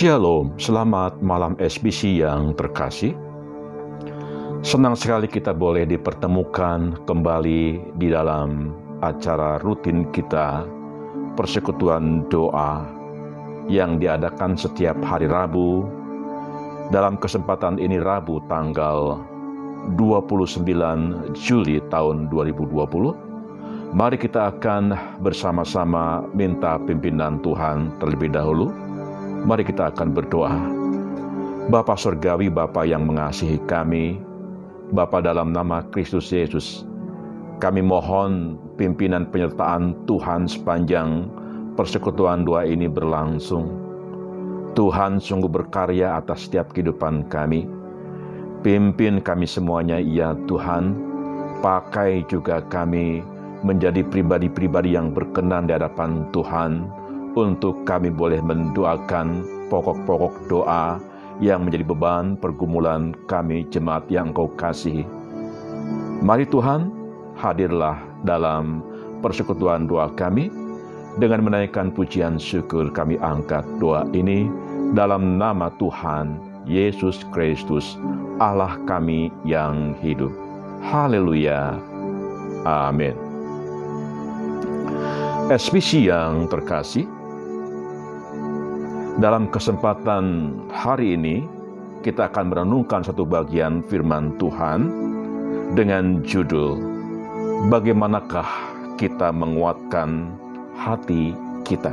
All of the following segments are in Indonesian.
Shalom, selamat malam SBC yang terkasih. Senang sekali kita boleh dipertemukan kembali di dalam acara rutin kita, persekutuan doa yang diadakan setiap hari Rabu. Dalam kesempatan ini Rabu tanggal 29 Juli tahun 2020, mari kita akan bersama-sama minta pimpinan Tuhan terlebih dahulu Mari kita akan berdoa. Bapa Surgawi, Bapa yang mengasihi kami, Bapa dalam nama Kristus Yesus, kami mohon pimpinan penyertaan Tuhan sepanjang persekutuan doa ini berlangsung. Tuhan sungguh berkarya atas setiap kehidupan kami. Pimpin kami semuanya, ya Tuhan. Pakai juga kami menjadi pribadi-pribadi yang berkenan di hadapan Tuhan untuk kami boleh mendoakan pokok-pokok doa yang menjadi beban pergumulan kami jemaat yang Engkau kasihi. Mari Tuhan, hadirlah dalam persekutuan doa kami dengan menaikkan pujian syukur kami angkat doa ini dalam nama Tuhan Yesus Kristus, Allah kami yang hidup. Haleluya. Amin. SPC yang terkasih, dalam kesempatan hari ini, kita akan merenungkan satu bagian firman Tuhan dengan judul Bagaimanakah kita menguatkan hati kita?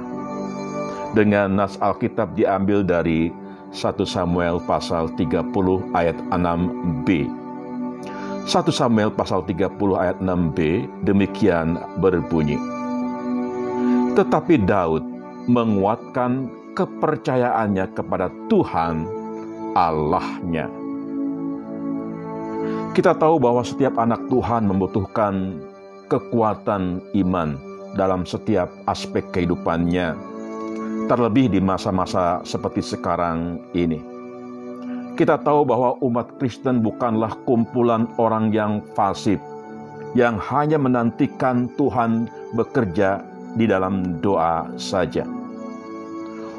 Dengan nas Alkitab diambil dari 1 Samuel pasal 30 ayat 6b. 1 Samuel pasal 30 ayat 6b demikian berbunyi. Tetapi Daud menguatkan kepercayaannya kepada Tuhan Allahnya. Kita tahu bahwa setiap anak Tuhan membutuhkan kekuatan iman dalam setiap aspek kehidupannya, terlebih di masa-masa seperti sekarang ini. Kita tahu bahwa umat Kristen bukanlah kumpulan orang yang fasik, yang hanya menantikan Tuhan bekerja di dalam doa saja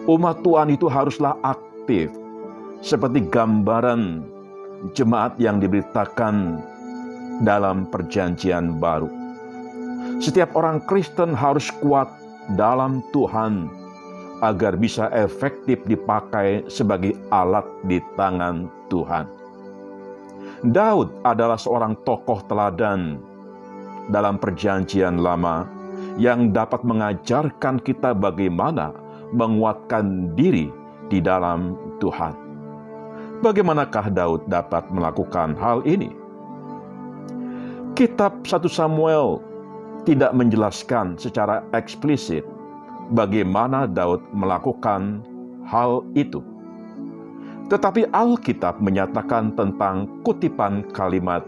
umat Tuhan itu haruslah aktif, seperti gambaran jemaat yang diberitakan dalam Perjanjian Baru. Setiap orang Kristen harus kuat dalam Tuhan agar bisa efektif dipakai sebagai alat di tangan Tuhan. Daud adalah seorang tokoh teladan dalam Perjanjian Lama yang dapat mengajarkan kita bagaimana menguatkan diri di dalam Tuhan. Bagaimanakah Daud dapat melakukan hal ini? Kitab 1 Samuel tidak menjelaskan secara eksplisit bagaimana Daud melakukan hal itu. Tetapi Alkitab menyatakan tentang kutipan kalimat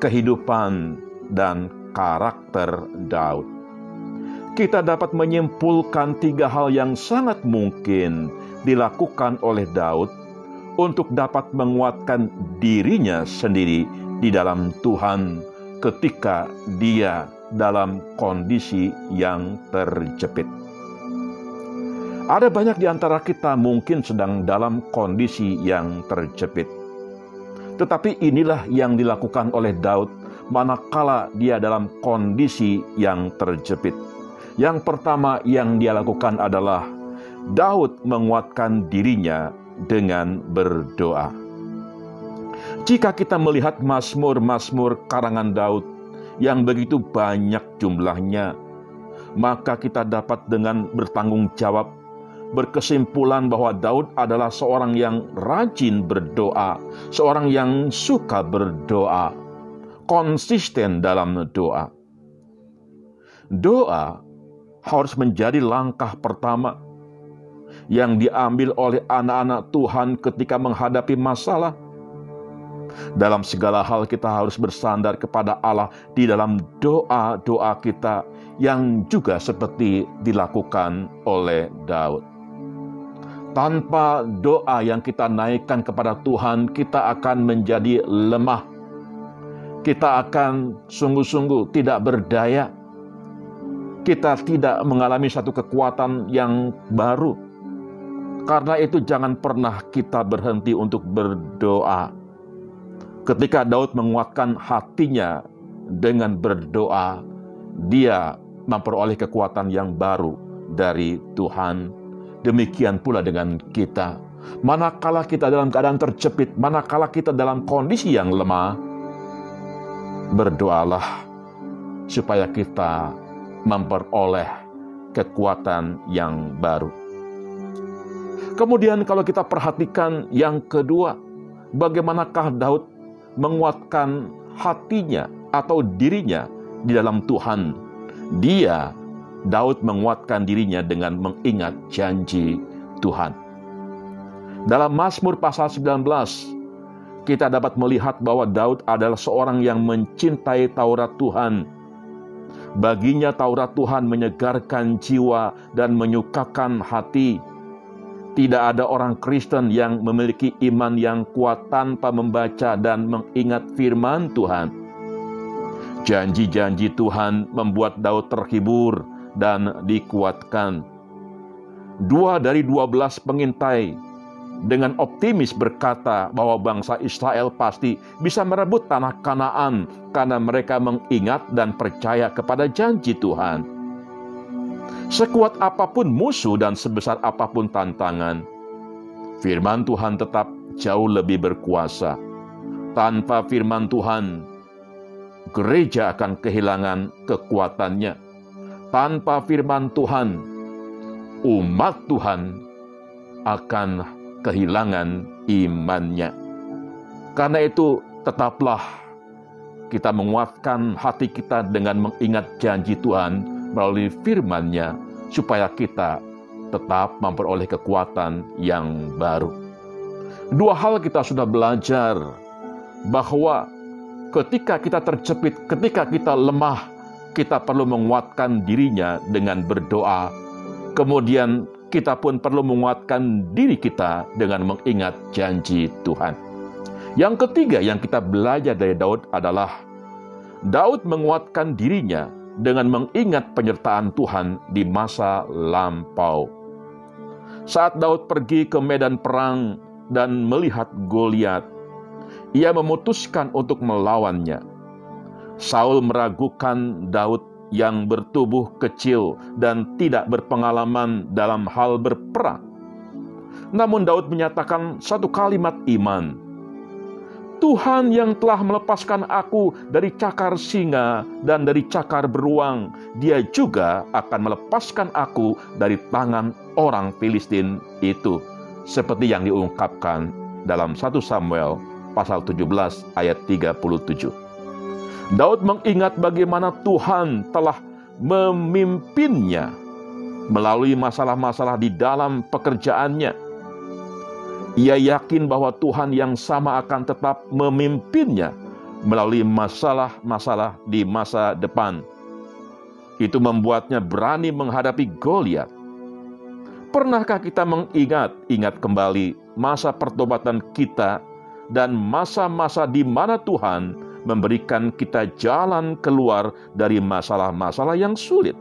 kehidupan dan karakter Daud kita dapat menyimpulkan tiga hal yang sangat mungkin dilakukan oleh Daud untuk dapat menguatkan dirinya sendiri di dalam Tuhan ketika dia dalam kondisi yang terjepit. Ada banyak di antara kita mungkin sedang dalam kondisi yang terjepit. Tetapi inilah yang dilakukan oleh Daud manakala dia dalam kondisi yang terjepit yang pertama yang dia lakukan adalah Daud menguatkan dirinya dengan berdoa. Jika kita melihat mazmur-mazmur karangan Daud yang begitu banyak jumlahnya, maka kita dapat dengan bertanggung jawab berkesimpulan bahwa Daud adalah seorang yang rajin berdoa, seorang yang suka berdoa, konsisten dalam doa. Doa harus menjadi langkah pertama yang diambil oleh anak-anak Tuhan ketika menghadapi masalah. Dalam segala hal kita harus bersandar kepada Allah di dalam doa-doa kita yang juga seperti dilakukan oleh Daud. Tanpa doa yang kita naikkan kepada Tuhan, kita akan menjadi lemah. Kita akan sungguh-sungguh tidak berdaya kita tidak mengalami satu kekuatan yang baru. Karena itu jangan pernah kita berhenti untuk berdoa. Ketika Daud menguatkan hatinya dengan berdoa, dia memperoleh kekuatan yang baru dari Tuhan. Demikian pula dengan kita. Manakala kita dalam keadaan terjepit, manakala kita dalam kondisi yang lemah, berdoalah supaya kita memperoleh kekuatan yang baru. Kemudian kalau kita perhatikan yang kedua, bagaimanakah Daud menguatkan hatinya atau dirinya di dalam Tuhan. Dia, Daud menguatkan dirinya dengan mengingat janji Tuhan. Dalam Mazmur pasal 19, kita dapat melihat bahwa Daud adalah seorang yang mencintai Taurat Tuhan. Baginya Taurat Tuhan menyegarkan jiwa dan menyukakan hati tidak ada orang Kristen yang memiliki iman yang kuat tanpa membaca dan mengingat firman Tuhan. Janji-janji Tuhan membuat Daud terhibur dan dikuatkan. Dua dari dua belas pengintai dengan optimis berkata bahwa bangsa Israel pasti bisa merebut tanah Kanaan karena mereka mengingat dan percaya kepada janji Tuhan. Sekuat apa pun musuh dan sebesar apa pun tantangan, firman Tuhan tetap jauh lebih berkuasa. Tanpa firman Tuhan, gereja akan kehilangan kekuatannya. Tanpa firman Tuhan, umat Tuhan akan kehilangan imannya. Karena itu, tetaplah kita menguatkan hati kita dengan mengingat janji Tuhan melalui firman-Nya supaya kita tetap memperoleh kekuatan yang baru. Dua hal kita sudah belajar bahwa ketika kita terjepit, ketika kita lemah, kita perlu menguatkan dirinya dengan berdoa. Kemudian kita pun perlu menguatkan diri kita dengan mengingat janji Tuhan. Yang ketiga yang kita belajar dari Daud adalah Daud menguatkan dirinya dengan mengingat penyertaan Tuhan di masa lampau. Saat Daud pergi ke medan perang dan melihat Goliat, ia memutuskan untuk melawannya. Saul meragukan Daud yang bertubuh kecil dan tidak berpengalaman dalam hal berperang. Namun Daud menyatakan satu kalimat iman, Tuhan yang telah melepaskan aku dari cakar singa dan dari cakar beruang, Dia juga akan melepaskan aku dari tangan orang Filistin itu. Seperti yang diungkapkan dalam 1 Samuel pasal 17 ayat 37. Daud mengingat bagaimana Tuhan telah memimpinnya melalui masalah-masalah di dalam pekerjaannya, ia yakin bahwa Tuhan yang sama akan tetap memimpinnya melalui masalah-masalah di masa depan. Itu membuatnya berani menghadapi Goliat. Pernahkah kita mengingat, ingat kembali masa pertobatan kita dan masa-masa di mana Tuhan memberikan kita jalan keluar dari masalah-masalah yang sulit?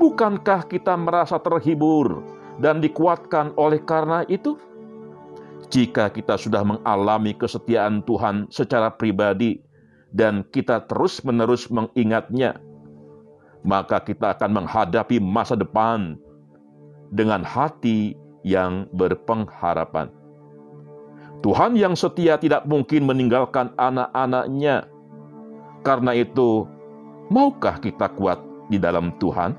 Bukankah kita merasa terhibur dan dikuatkan oleh karena itu? Jika kita sudah mengalami kesetiaan Tuhan secara pribadi dan kita terus-menerus mengingatnya, maka kita akan menghadapi masa depan dengan hati yang berpengharapan. Tuhan yang setia tidak mungkin meninggalkan anak-anaknya. Karena itu, maukah kita kuat di dalam Tuhan?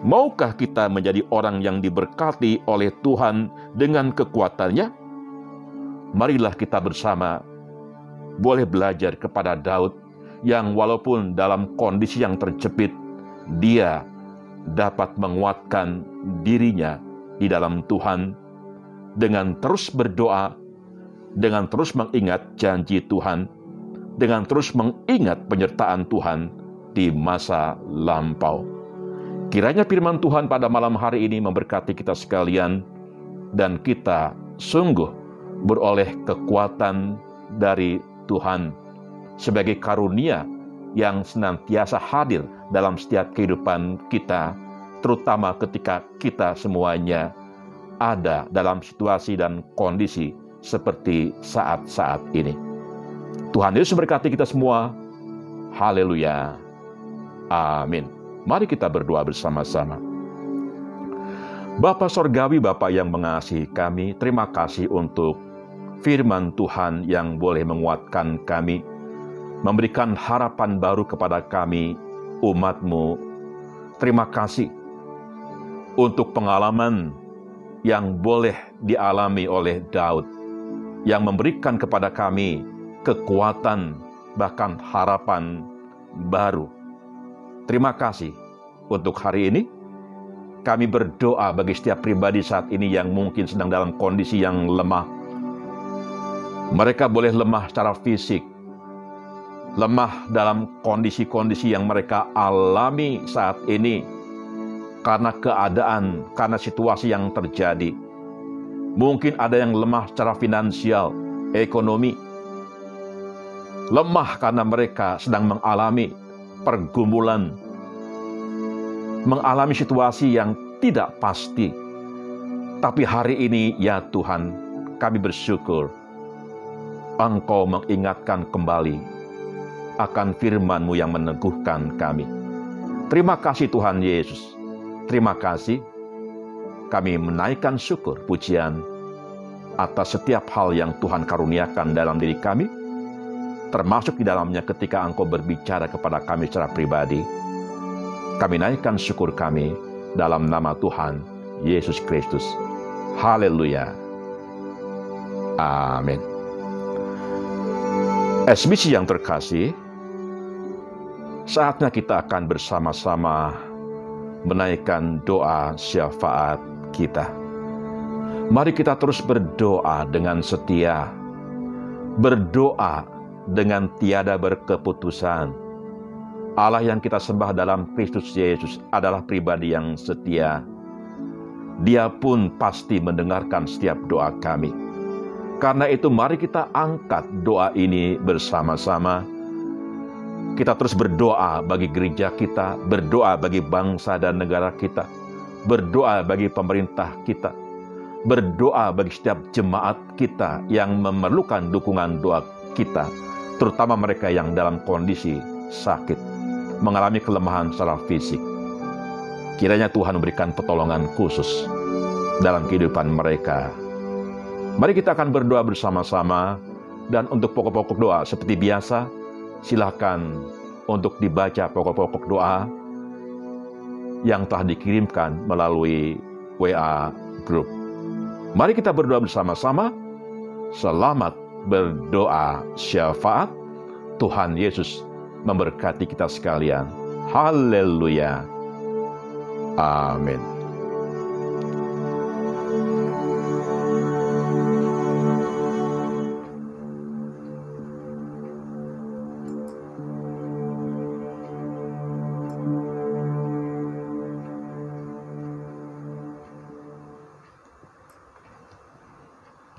Maukah kita menjadi orang yang diberkati oleh Tuhan dengan kekuatannya? marilah kita bersama boleh belajar kepada Daud yang walaupun dalam kondisi yang terjepit, dia dapat menguatkan dirinya di dalam Tuhan dengan terus berdoa, dengan terus mengingat janji Tuhan, dengan terus mengingat penyertaan Tuhan di masa lampau. Kiranya firman Tuhan pada malam hari ini memberkati kita sekalian dan kita sungguh beroleh kekuatan dari Tuhan sebagai karunia yang senantiasa hadir dalam setiap kehidupan kita, terutama ketika kita semuanya ada dalam situasi dan kondisi seperti saat-saat ini. Tuhan Yesus memberkati kita semua. Haleluya. Amin. Mari kita berdoa bersama-sama. Bapa Sorgawi, Bapa yang mengasihi kami, terima kasih untuk firman Tuhan yang boleh menguatkan kami, memberikan harapan baru kepada kami, umatmu. Terima kasih untuk pengalaman yang boleh dialami oleh Daud, yang memberikan kepada kami kekuatan, bahkan harapan baru. Terima kasih untuk hari ini kami berdoa bagi setiap pribadi saat ini yang mungkin sedang dalam kondisi yang lemah. Mereka boleh lemah secara fisik, lemah dalam kondisi-kondisi yang mereka alami saat ini karena keadaan, karena situasi yang terjadi. Mungkin ada yang lemah secara finansial, ekonomi, lemah karena mereka sedang mengalami pergumulan mengalami situasi yang tidak pasti. Tapi hari ini ya Tuhan, kami bersyukur Engkau mengingatkan kembali akan firman-Mu yang meneguhkan kami. Terima kasih Tuhan Yesus. Terima kasih kami menaikkan syukur pujian atas setiap hal yang Tuhan karuniakan dalam diri kami, termasuk di dalamnya ketika Engkau berbicara kepada kami secara pribadi kami naikkan syukur kami dalam nama Tuhan Yesus Kristus. Haleluya. Amin. SBC yang terkasih, saatnya kita akan bersama-sama menaikkan doa syafaat kita. Mari kita terus berdoa dengan setia, berdoa dengan tiada berkeputusan Allah yang kita sembah dalam Kristus Yesus adalah pribadi yang setia. Dia pun pasti mendengarkan setiap doa kami. Karena itu mari kita angkat doa ini bersama-sama. Kita terus berdoa bagi gereja kita, berdoa bagi bangsa dan negara kita, berdoa bagi pemerintah kita, berdoa bagi setiap jemaat kita yang memerlukan dukungan doa kita, terutama mereka yang dalam kondisi sakit mengalami kelemahan secara fisik. Kiranya Tuhan memberikan pertolongan khusus dalam kehidupan mereka. Mari kita akan berdoa bersama-sama dan untuk pokok-pokok doa seperti biasa, silakan untuk dibaca pokok-pokok doa yang telah dikirimkan melalui WA group. Mari kita berdoa bersama-sama. Selamat berdoa syafaat Tuhan Yesus memberkati kita sekalian. Haleluya. Amin.